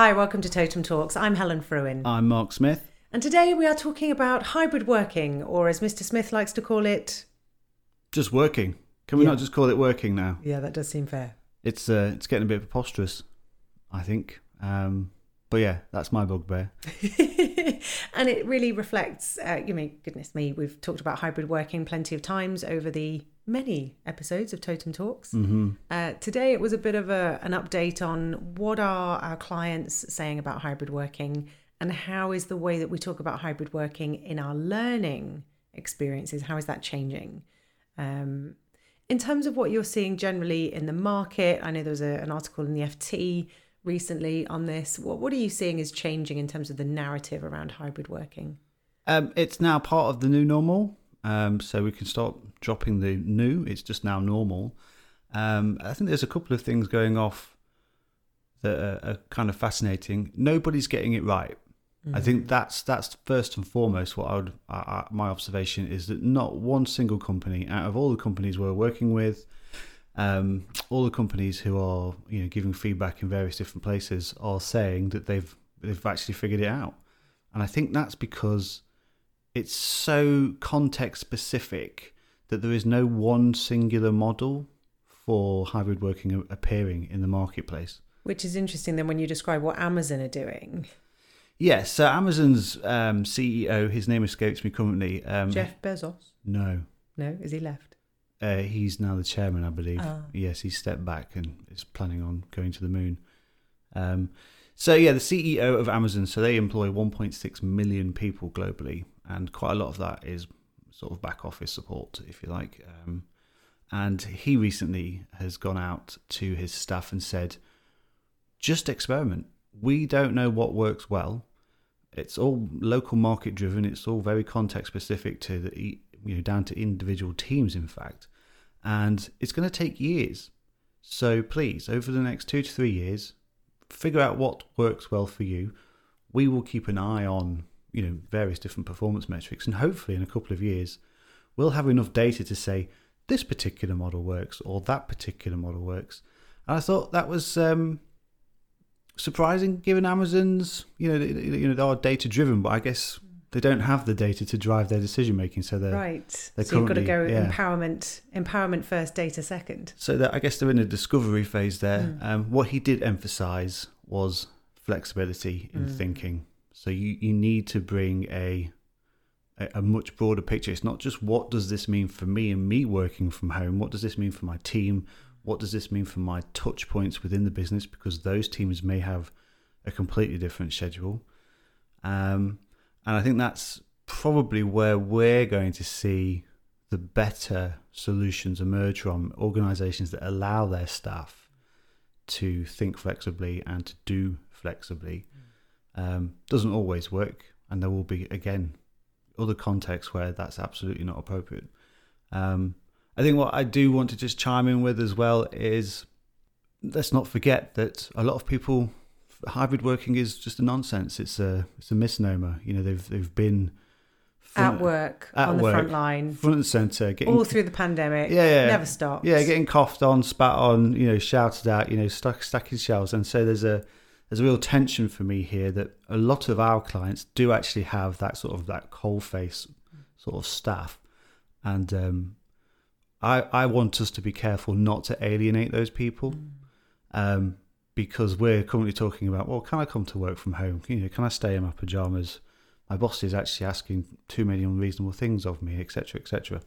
Hi, welcome to Totem Talks. I'm Helen Fruin. I'm Mark Smith. And today we are talking about hybrid working, or as Mr. Smith likes to call it. Just working. Can we Yeah. not just call it working now? Yeah, that does seem fair. It's uh, it's getting a bit preposterous, I think. Um, but yeah, that's my bugbear. and it really reflects, uh, you mean, goodness me, we've talked about hybrid working plenty of times over the many episodes of Totem Talks. hmm Uh, today it was a bit of a, an update on what are our clients saying about hybrid working and how is the way that we talk about hybrid working in our learning experiences, how is that changing? Um, in terms of what you're seeing generally in the market, I know there was a, an article in the FT recently on this. What, what are you seeing is changing in terms of the narrative around hybrid working? Um, it's now part of the new normal, um, so we can start dropping the new. It's just now normal. Um, I think there's a couple of things going off that are, are kind of fascinating. Nobody's getting it right. I think that's that's first and foremost what I would I, I, my observation is that not one single company out of all the companies we're working with, um, all the companies who are you know giving feedback in various different places are saying that they've they've actually figured it out, and I think that's because it's so context specific that there is no one singular model for hybrid working appearing in the marketplace. Which is interesting then when you describe what Amazon are doing. Yes, so Amazon's um, CEO, his name escapes me currently. Um, Jeff Bezos? No, No, is he left? uh, he's now the chairman, I believe. Ah. Yes, he's stepped back and is planning on going to the moon. Um, so yeah, the CEO of Amazon. So they employ 1.6 million people globally, and quite a lot of that is sort of back office support, if you like. Um, and he recently has gone out to his staff and said, "Just experiment. We don't know what works well. It's all local market driven. It's all very context specific to the you know down to individual teams, in fact, and it's going to take years. So please, over the next two to three years, figure out what works well for you. We will keep an eye on you know various different performance metrics, and hopefully in a couple of years, we'll have enough data to say this particular model works or that particular model works. And I thought that was um, surprising, given Amazon's you know they, you know they are data driven, but I guess they don't have the data to drive their decision making. So they're right. they're So you've got to go yeah. empowerment, empowerment first, data second. So that I guess they're in a discovery phase there. Mm. Um, what he did emphasize was flexibility in Mm. thinking. So you, you need to bring a, a a much broader picture. It's not just what does this mean for me and me working from home. What does this mean for my team? What does this mean for my touch points within the business? Because those teams may have a completely different schedule. Um, and I think that's probably where we're going to see the better solutions emerge from organizations that allow their staff to think flexibly and to do flexibly. Um, doesn't always work, and there will be again other contexts where that's absolutely not appropriate. Um, I think what I do want to just chime in with as well is let's not forget that a lot of people hybrid working is just a nonsense. It's a it's a misnomer. You know they've they've been At work, at on the front line, front and center, getting all through the pandemic. Yeah, yeah. Never stopped. yeah, getting coughed on, spat on, you know, shouted at, you know, stuck stacking shelves, and so there's a there's a real tension for me here that a lot of our clients do actually have that sort of that cold face sort of staff, and um, I I want us to be careful not to alienate those people, um, because we're currently talking about well, can I come to work from home? You know, can I stay in my pajamas? My boss is actually asking too many unreasonable things of me, etc., etc.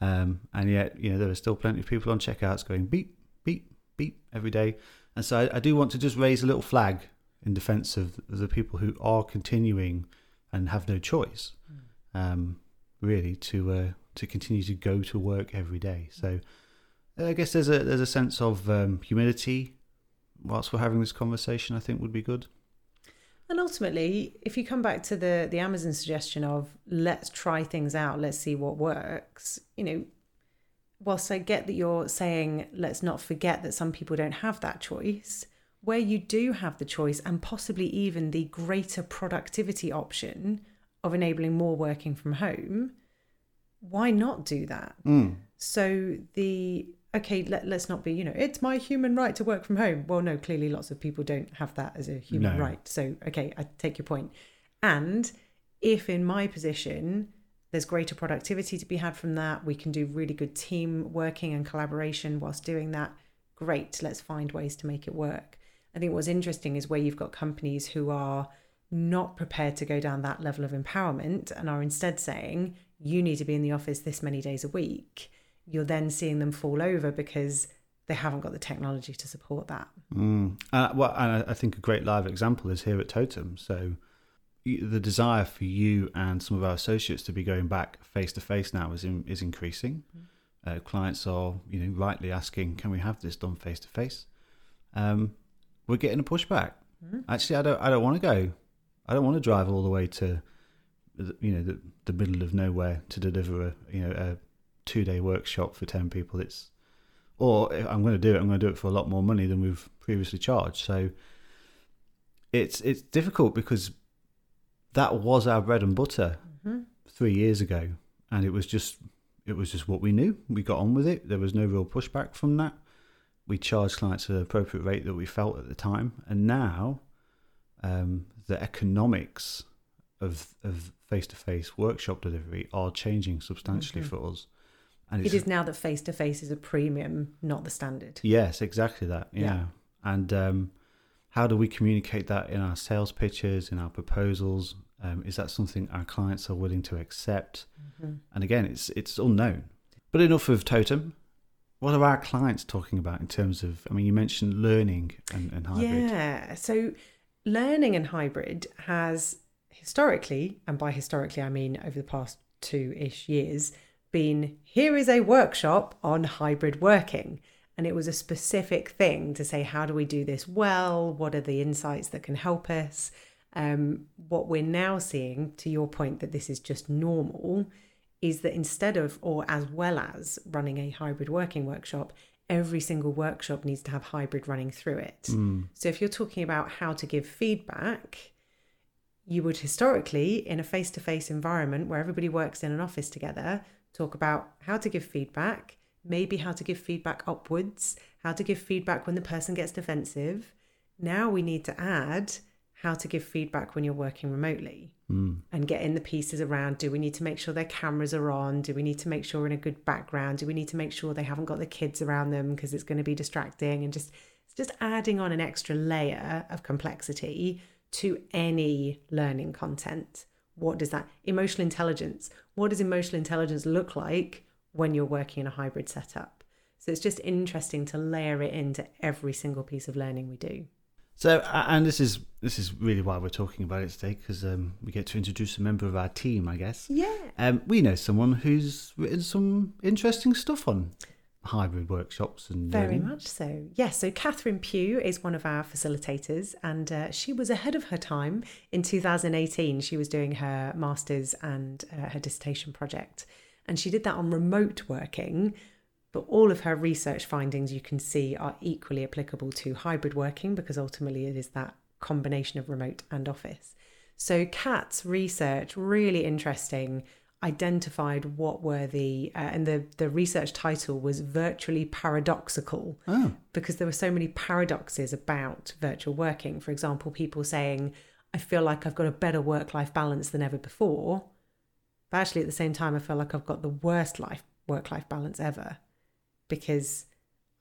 Um, and yet, you know, there are still plenty of people on checkouts going beep, beep, beep every day. And so I, I do want to just raise a little flag in defense of the people who are continuing and have no choice, um, really, to uh, to continue to go to work every day. So I guess there's a there's a sense of um, humility whilst we're having this conversation. I think would be good. And ultimately, if you come back to the the Amazon suggestion of let's try things out, let's see what works, you know, whilst I get that you're saying let's not forget that some people don't have that choice, where you do have the choice and possibly even the greater productivity option of enabling more working from home, why not do that? Mm. So the okay, let, let's not be, you know, it's my human right to work from home. Well, no, clearly lots of people don't have that as a human No. right. So, okay, I take your point. And if in my position, there's greater productivity to be had from that, we can do really good team working and collaboration whilst doing that. Great, let's find ways to make it work. I think what's interesting is where you've got companies who are not prepared to go down that level of empowerment and are instead saying, you need to be in the office this many days a week, you're then seeing them fall over because they haven't got the technology to support that. Mm. Uh, well, and I- I think a great live example is here at Totem. So the desire for you and some of our associates to be going back face to face now is in, is increasing. Uh, clients are, you know, rightly asking, "Can we have this done face to face?" Um, We're getting a pushback. Actually, I don't. I don't want to go. I don't want to drive all the way to, the- you know, the, the middle of nowhere to deliver a, you know, a two day workshop for ten people. It's or if I'm going to do it, I'm going to do it for a lot more money than we've previously charged. So it's it's difficult because that was our bread and butter Mhm. three years ago, and it was just it was just what we knew. We got on with it. There was no real pushback from that. We charged clients at an appropriate rate that we felt at the time, and now um, the economics of of face to face workshop delivery are changing substantially Mhm. for us. And It is now that face to face is a premium, not the standard. Yes, exactly that. Yeah. Yeah. And um, how do we communicate that in our sales pitches, in our proposals? Um, is that something our clients are willing to accept? Mhm. And again, it's it's unknown. But enough of Totem. What are our clients talking about in terms of? I mean, you mentioned learning and, and hybrid. Yeah. So learning and hybrid has historically, and by historically I mean over the past two ish years, been here is a workshop on hybrid working. And it was a specific thing to say, how do we do this well? What are the insights that can help us? Um, what we're now seeing, to your point that this is just normal, is that instead of, or as well as running a hybrid working workshop, every single workshop needs to have hybrid running through it. Mm. So if you're talking about how to give feedback, you would historically, in a face to face environment where everybody works in an office together, talk about how to give feedback, maybe how to give feedback upwards, how to give feedback when the person gets defensive. Now we need to add how to give feedback when you're working remotely Mm. and get in the pieces around do we need to make sure their cameras are on do we need to make sure in a good background do we need to make sure they haven't got the kids around them because it's going to be distracting and just it's just adding on an extra layer of complexity to any learning content what does that emotional intelligence what does emotional intelligence look like when you're working in a hybrid setup so it's just interesting to layer it into every single piece of learning we do So, and this is this is really why we're talking about it today because um, we get to introduce a member of our team, I guess. yeah Um, we know someone who's written some interesting stuff on hybrid workshops and Very learning. much so. Yes, so Catherine Pugh is one of our facilitators, and uh, she was ahead of her time. In 2018, she was doing her master's and uh, her dissertation project, and she did that on remote working. But all of her research findings you can see are equally applicable to hybrid working because ultimately it is that combination of remote and office. So, Kat's research, really interesting, identified what were the, uh, and the, the research title was virtually paradoxical Oh, because there were so many paradoxes about virtual working. For example, people saying, I feel like I've got a better work life balance than ever before. But actually, at the same time, I feel like I've got the worst life work life balance ever because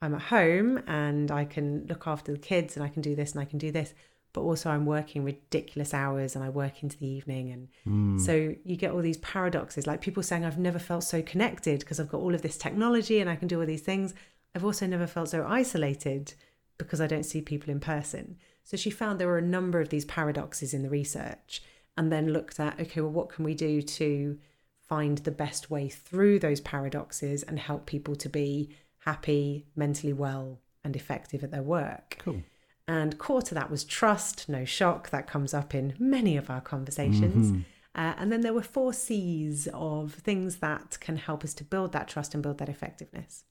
I'm at home and I can look after the kids and I can do this and I can do this. But also, I'm working ridiculous hours and I work into the evening. And mm. so you get all these paradoxes, like people saying, I've never felt so connected because I've got all of this technology and I can do all these things. I've also never felt so isolated because I don't see people in person. So she found there were a number of these paradoxes in the research and then looked at, okay, well, what can we do to find the best way through those paradoxes and help people to be happy, mentally well, and effective at their work? cool. And core to that was trust, no shock. That comes up in many of our conversations. Mhm. Uh, and then there were four C's of things that can help us to build that trust and build that effectiveness.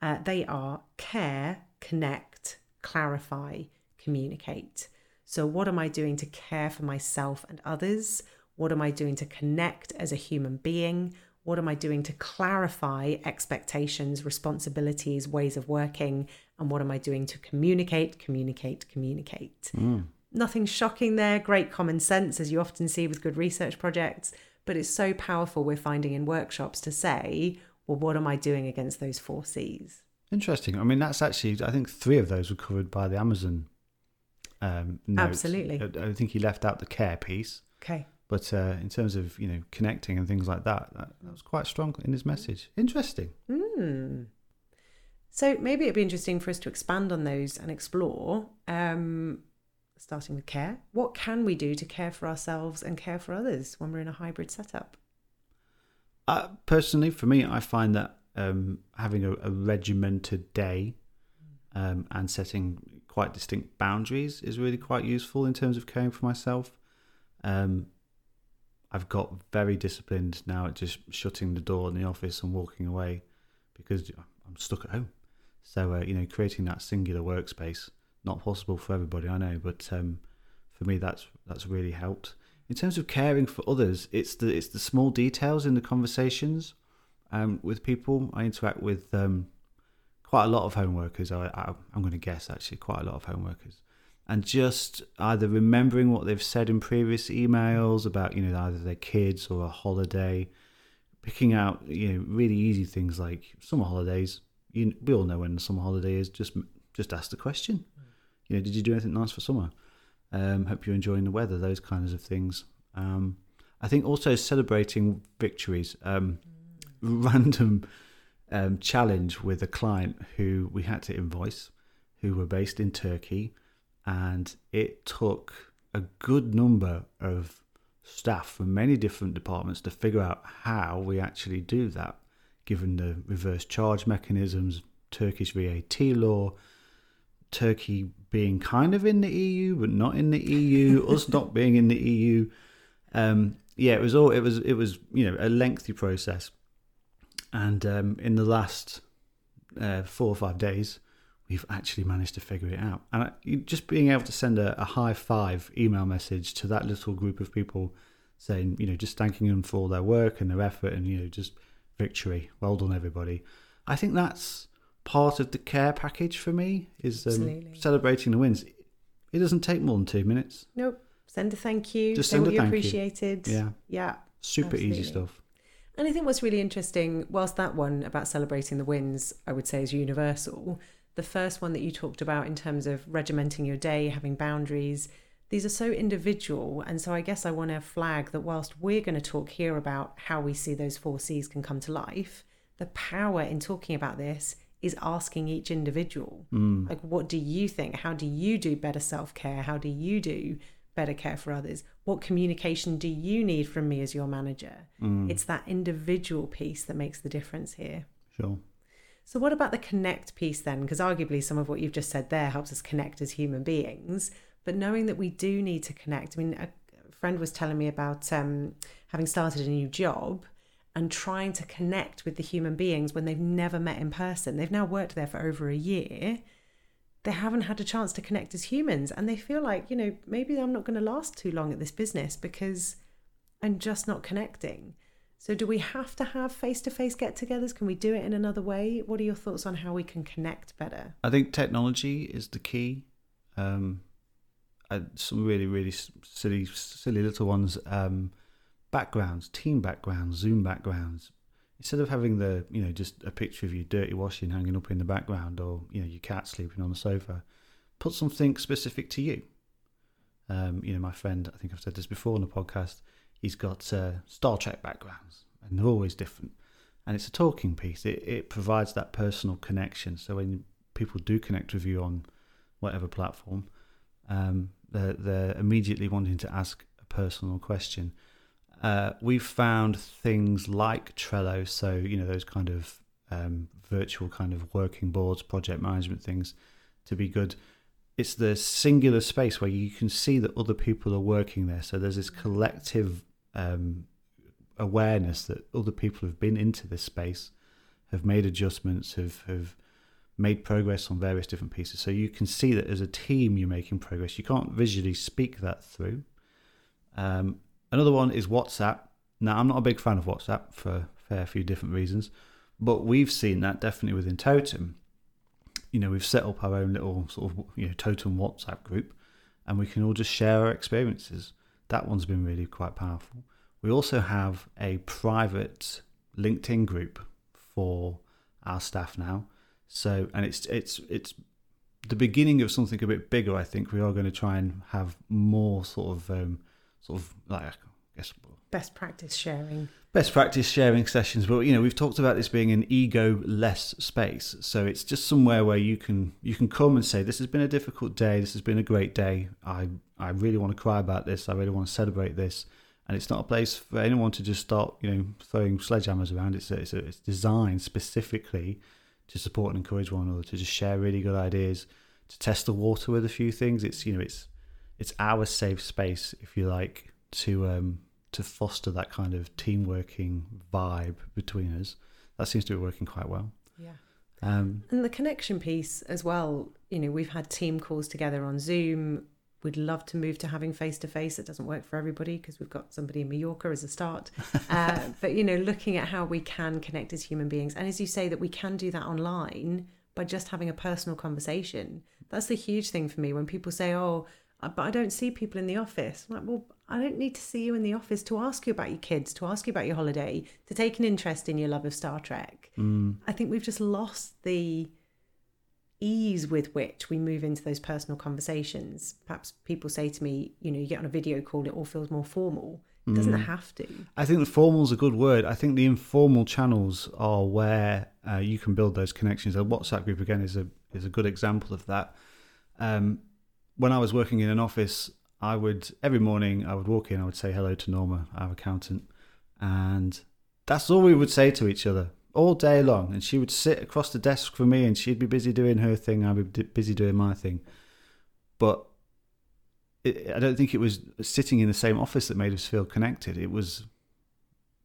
Uh, they are care, connect, clarify, communicate. So, what am I doing to care for myself and others? What am I doing to connect as a human being? What am I doing to clarify expectations, responsibilities, ways of working? And what am I doing to communicate, communicate, communicate? Mm. Nothing shocking there, great common sense, as you often see with good research projects. But it's so powerful, we're finding in workshops to say, well, what am I doing against those four C's? Interesting. I mean, that's actually, I think three of those were covered by the Amazon um, notes. Absolutely. I, I think he left out the care piece. Okay. But uh, in terms of you know connecting and things like that, that, that was quite strong in his message. Interesting. Hmm. So maybe it'd be interesting for us to expand on those and explore, um, starting with care. What can we do to care for ourselves and care for others when we're in a hybrid setup? Uh, personally, for me, I find that um, having a, a regimented day um, and setting quite distinct boundaries is really quite useful in terms of caring for myself. Um, I've got very disciplined now at just shutting the door in the office and walking away because I'm stuck at home. So uh, you know, creating that singular workspace not possible for everybody, I know, but um, for me, that's that's really helped. In terms of caring for others, it's the it's the small details in the conversations um, with people. I interact with um, quite a lot of home workers. I, I, I'm going to guess actually quite a lot of home workers, and just either remembering what they've said in previous emails about you know either their kids or a holiday, picking out you know really easy things like summer holidays. You, we all know when the summer holiday is. Just just ask the question. You know, did you do anything nice for summer? Um, hope you're enjoying the weather. Those kinds of things. Um, I think also celebrating victories. Um, random um, challenge with a client who we had to invoice, who were based in Turkey, and it took a good number of staff from many different departments to figure out how we actually do that, given the reverse charge mechanisms, Turkish VAT law, Turkey being kind of in the EU but not in the EU, us not being in the EU. Um, yeah, it was all it was it was you know a lengthy process, and um, in the last uh, four or five days, we've actually managed to figure it out. And I, just being able to send a, a high five email message to that little group of people, saying you know just thanking them for all their work and their effort, and you know just victory, well done everybody. I think that's part of the care package for me is um, celebrating the wins. It doesn't take more than two minutes. Nope. Send a thank you. Just say send what a you thank you. appreciated. Yeah, Yeah. super easy stuff. And I think what's really interesting, whilst that one about celebrating the wins, I would say is universal, the first one that you talked about in terms of regimenting your day, having boundaries, these are so individual. And so I guess I want to flag that whilst we're going to talk here about how we see those four C's can come to life, the power in talking about this is asking each individual, Mm. like, what do you think? How do you do better self care? How do you do better care for others? What communication do you need from me as your manager? Mm. It's that individual piece that makes the difference here. Sure. So, what about the connect piece then? Because arguably, some of what you've just said there helps us connect as human beings. But knowing that we do need to connect, I mean, a friend was telling me about um, having started a new job and trying to connect with the human beings when they've never met in person. They've now worked there for over a year. They haven't had a chance to connect as humans, and they feel like, you know, maybe I'm not going to last too long at this business because I'm just not connecting. So, do we have to have face to face get togethers? Can we do it in another way? What are your thoughts on how we can connect better? I think technology is the key. Um, some really, really silly, silly little ones. Um, backgrounds, team backgrounds, Zoom backgrounds. Instead of having the, you know, just a picture of you dirty washing hanging up in the background, or you know, your cat sleeping on the sofa, put something specific to you. Um, you know, my friend, I think I've said this before on the podcast. He's got uh, Star Trek backgrounds, and they're always different. And it's a talking piece. It it provides that personal connection. So when people do connect with you on whatever platform, um, they're, they're immediately wanting to ask a personal question. Uh, we've found things like Trello, so you know those kind of um, virtual kind of working boards, project management things, to be good. It's the singular space where you can see that other people are working there. So there's this collective um, awareness that other people have been into this space, have made adjustments, have have made progress on various different pieces. So you can see that as a team you're making progress. You can't visually speak that through. Um, another one is WhatsApp. Now I'm not a big fan of WhatsApp for fair few different reasons. But we've seen that definitely within Totem. You know, we've set up our own little sort of you know Totem WhatsApp group, and we can all just share our experiences. That one's been really quite powerful. We also have a private LinkedIn group for our staff now. So, and it's it's it's the beginning of something a bit bigger. I think we are going to try and have more sort of um, sort of like I guess best practice sharing. Best practice sharing sessions but you know we've talked about this being an ego less space. So it's just somewhere where you can you can come and say this has been a difficult day. This has been a great day. I i really want to cry about this. I really want to celebrate this. And it's not a place for anyone to just start you know throwing sledgehammers around. It's a, it's, a, it's designed specifically to support and encourage one another to just share really good ideas to test the water with a few things. It's you know it's it's our safe space if you like to um to foster that kind of team working vibe between us that seems to be working quite well yeah um, and the connection piece as well you know we've had team calls together on zoom We'd love to move to having face to face. It doesn't work for everybody because we've got somebody in Mallorca as a start. Uh, but you know, looking at how we can connect as human beings, and as you say, that we can do that online by just having a personal conversation. That's the huge thing for me when people say, "Oh, but I don't see people in the office." I'm like, well, I don't need to see you in the office to ask you about your kids, to ask you about your holiday, to take an interest in your love of Star Trek. Mm. I think we've just lost the ease with which we move into those personal conversations. Perhaps people say to me, you know, you get on a video call, it all feels more formal. It doesn't Mm. have to. I think the formal is a good word. I think the informal channels are where uh, you can build those connections. A WhatsApp group again is a is a good example of that. Um, when I was working in an office, I would every morning I would walk in, I would say hello to Norma, our accountant, and that's all we would say to each other all day long. And she would sit across the desk from me, and she'd be busy doing her thing, I'd be busy doing my thing. But it, I don't think it was sitting in the same office that made us feel connected. It was,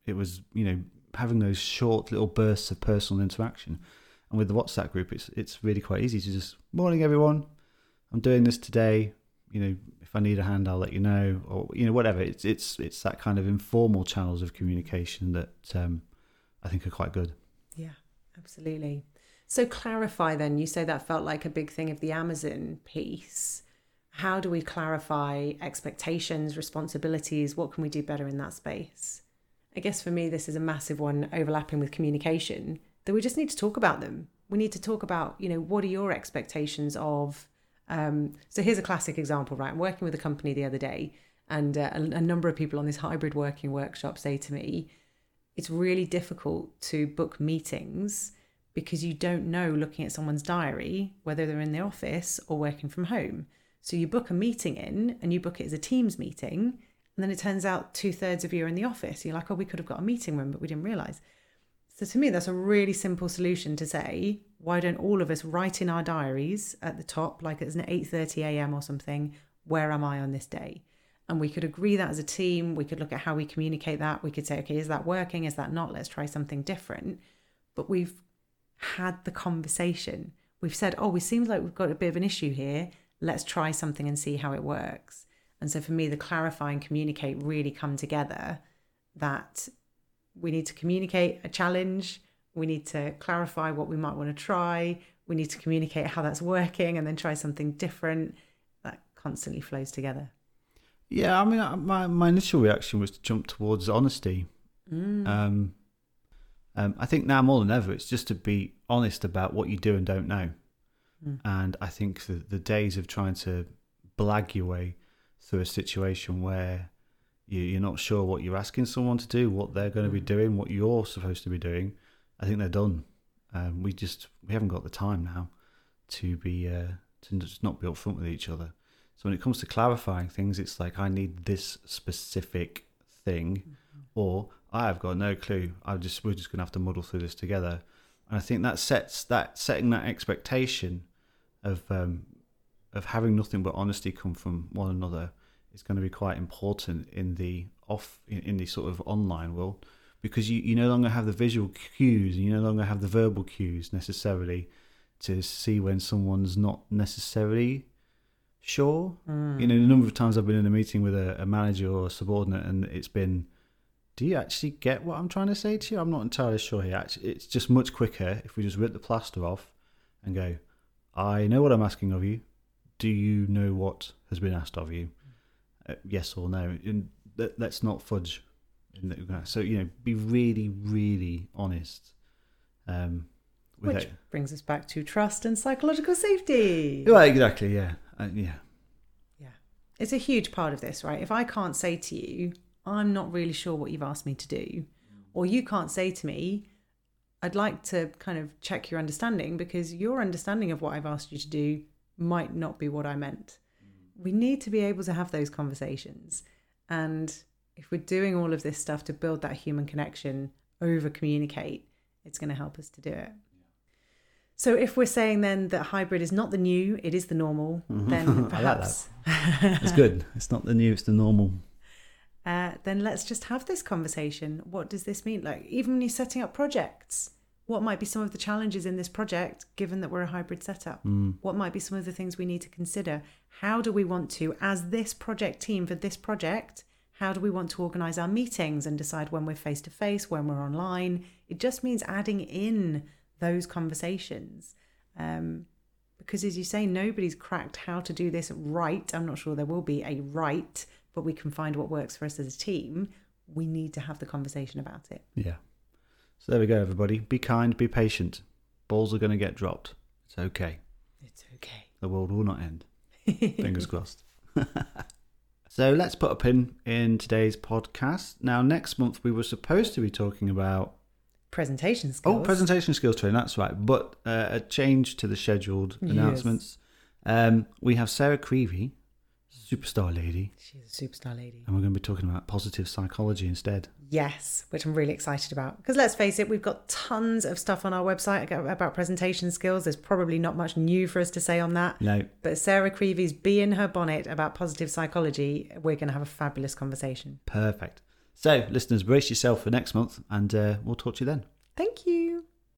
it was you know having those short little bursts of personal interaction. And with the WhatsApp group, it's it's really quite easy to just morning everyone. I'm doing this today. You know, if I need a hand, I'll let you know, or you know, whatever. It's it's it's that kind of informal channels of communication that um, I think are quite good. Yeah, absolutely. So clarify then, you say that felt like a big thing of the Amazon piece. How do we clarify expectations, responsibilities? What can we do better in that space? I guess for me, this is a massive one overlapping with communication that we just need to talk about them. We need to talk about, you know, what are your expectations of. Um, so here's a classic example, right? I'm working with a company the other day, and uh, a, a number of people on this hybrid working workshop say to me, it's really difficult to book meetings because you don't know looking at someone's diary whether they're in the office or working from home. So you book a meeting in and you book it as a Teams meeting, and then it turns out two thirds of you are in the office. You're like, oh, we could have got a meeting room, but we didn't realize. So to me, that's a really simple solution to say, why don't all of us write in our diaries at the top, like it's an 8:30 a.m. or something, where am I on this day? and we could agree that as a team. We could look at how we communicate that. We could say, okay, is that working? Is that not? Let's try something different. But we've had the conversation. We've said, oh, it seems like we've got a bit of an issue here. Let's try something and see how it works. And so for me, the clarify and communicate really come together that we need to communicate a challenge. We need to clarify what we might want to try. We need to communicate how that's working and then try something different. That constantly flows together. Yeah, I mean, uh, my my initial reaction was to jump towards honesty. Mm. Um, um, I think now more than ever, it's just to be honest about what you do and don't know. Mm. And I think the, the days of trying to blag your way through a situation where you, you're not sure what you're asking someone to do, what they're going to be Mm. doing, what you're supposed to be doing, I think they're done. Um, we just we haven't got the time now to be uh, to just not be upfront with each other. So when it comes to clarifying things, it's like I need this specific thing, or I have got no clue. I just we're just gonna have to muddle through this together. And I think that sets that setting that expectation of um, of having nothing but honesty come from one another is going to be quite important in the off in, in the sort of online world because you, you no longer have the visual cues and you no longer have the verbal cues necessarily to see when someone's not necessarily sure. Mm. You know, the number of times I've been in a meeting with a, a manager or a subordinate and it's been do you actually get what I'm trying to say to you? I'm not entirely sure here. Actually, it's just much quicker if we just rip the plaster off and go, I know what I'm asking of you. Do you know what has been asked of you? Uh, yes or no? And let, let's not fudge. The, so, you know, be really, really honest. Um, Which without- brings us back to trust and psychological safety. Well, exactly, yeah. Uh, yeah. Yeah. It's a huge part of this, right? If I can't say to you, I'm not really sure what you've asked me to do, or you can't say to me, I'd like to kind of check your understanding because your understanding of what I've asked you to do might not be what I meant. We need to be able to have those conversations. And if we're doing all of this stuff to build that human connection, over communicate, it's going to help us to do it. So if we're saying then that hybrid is not the new, it is the normal, then I like that. perhaps It's good. It's not the new, it's the normal. uh, then let's just have this conversation. What does this mean? Like, even when you're setting up projects, what might be some of the challenges in this project, given that we're a hybrid setup? Mm. What might be some of the things we need to consider? How do we want to, as this project team for this project, how do we want to organize our meetings and decide when we're face to face, when we're online? It just means adding in those conversations. Um, because as you say, nobody's cracked how to do this right. I'm not sure there will be a right, but we can find what works for us as a team. We need to have the conversation about it. Yeah. So there we go, everybody. Be kind, be patient. Balls are going to get dropped. It's okay. It's okay. The world will not end. Fingers crossed. so let's put a pin in today's podcast. Now, next month we were supposed to be talking about Presentation skills. oh presentation skills training. That's right, but uh, a change to the scheduled Yes. announcements. Um, we have Sarah Creevy, superstar lady, She's a superstar lady. and we're going to be talking about positive psychology instead. Yes, which I'm really excited about. Because let's face it, we've got tons of stuff on our website about presentation skills. There's probably not much new for us to say on that. No, But Sarah Creevy's Bee in Her Bonnet about positive psychology. We're going to have a fabulous conversation. perfect. So, listeners, brace yourself for next month, and uh, we'll talk to you then. Thank you.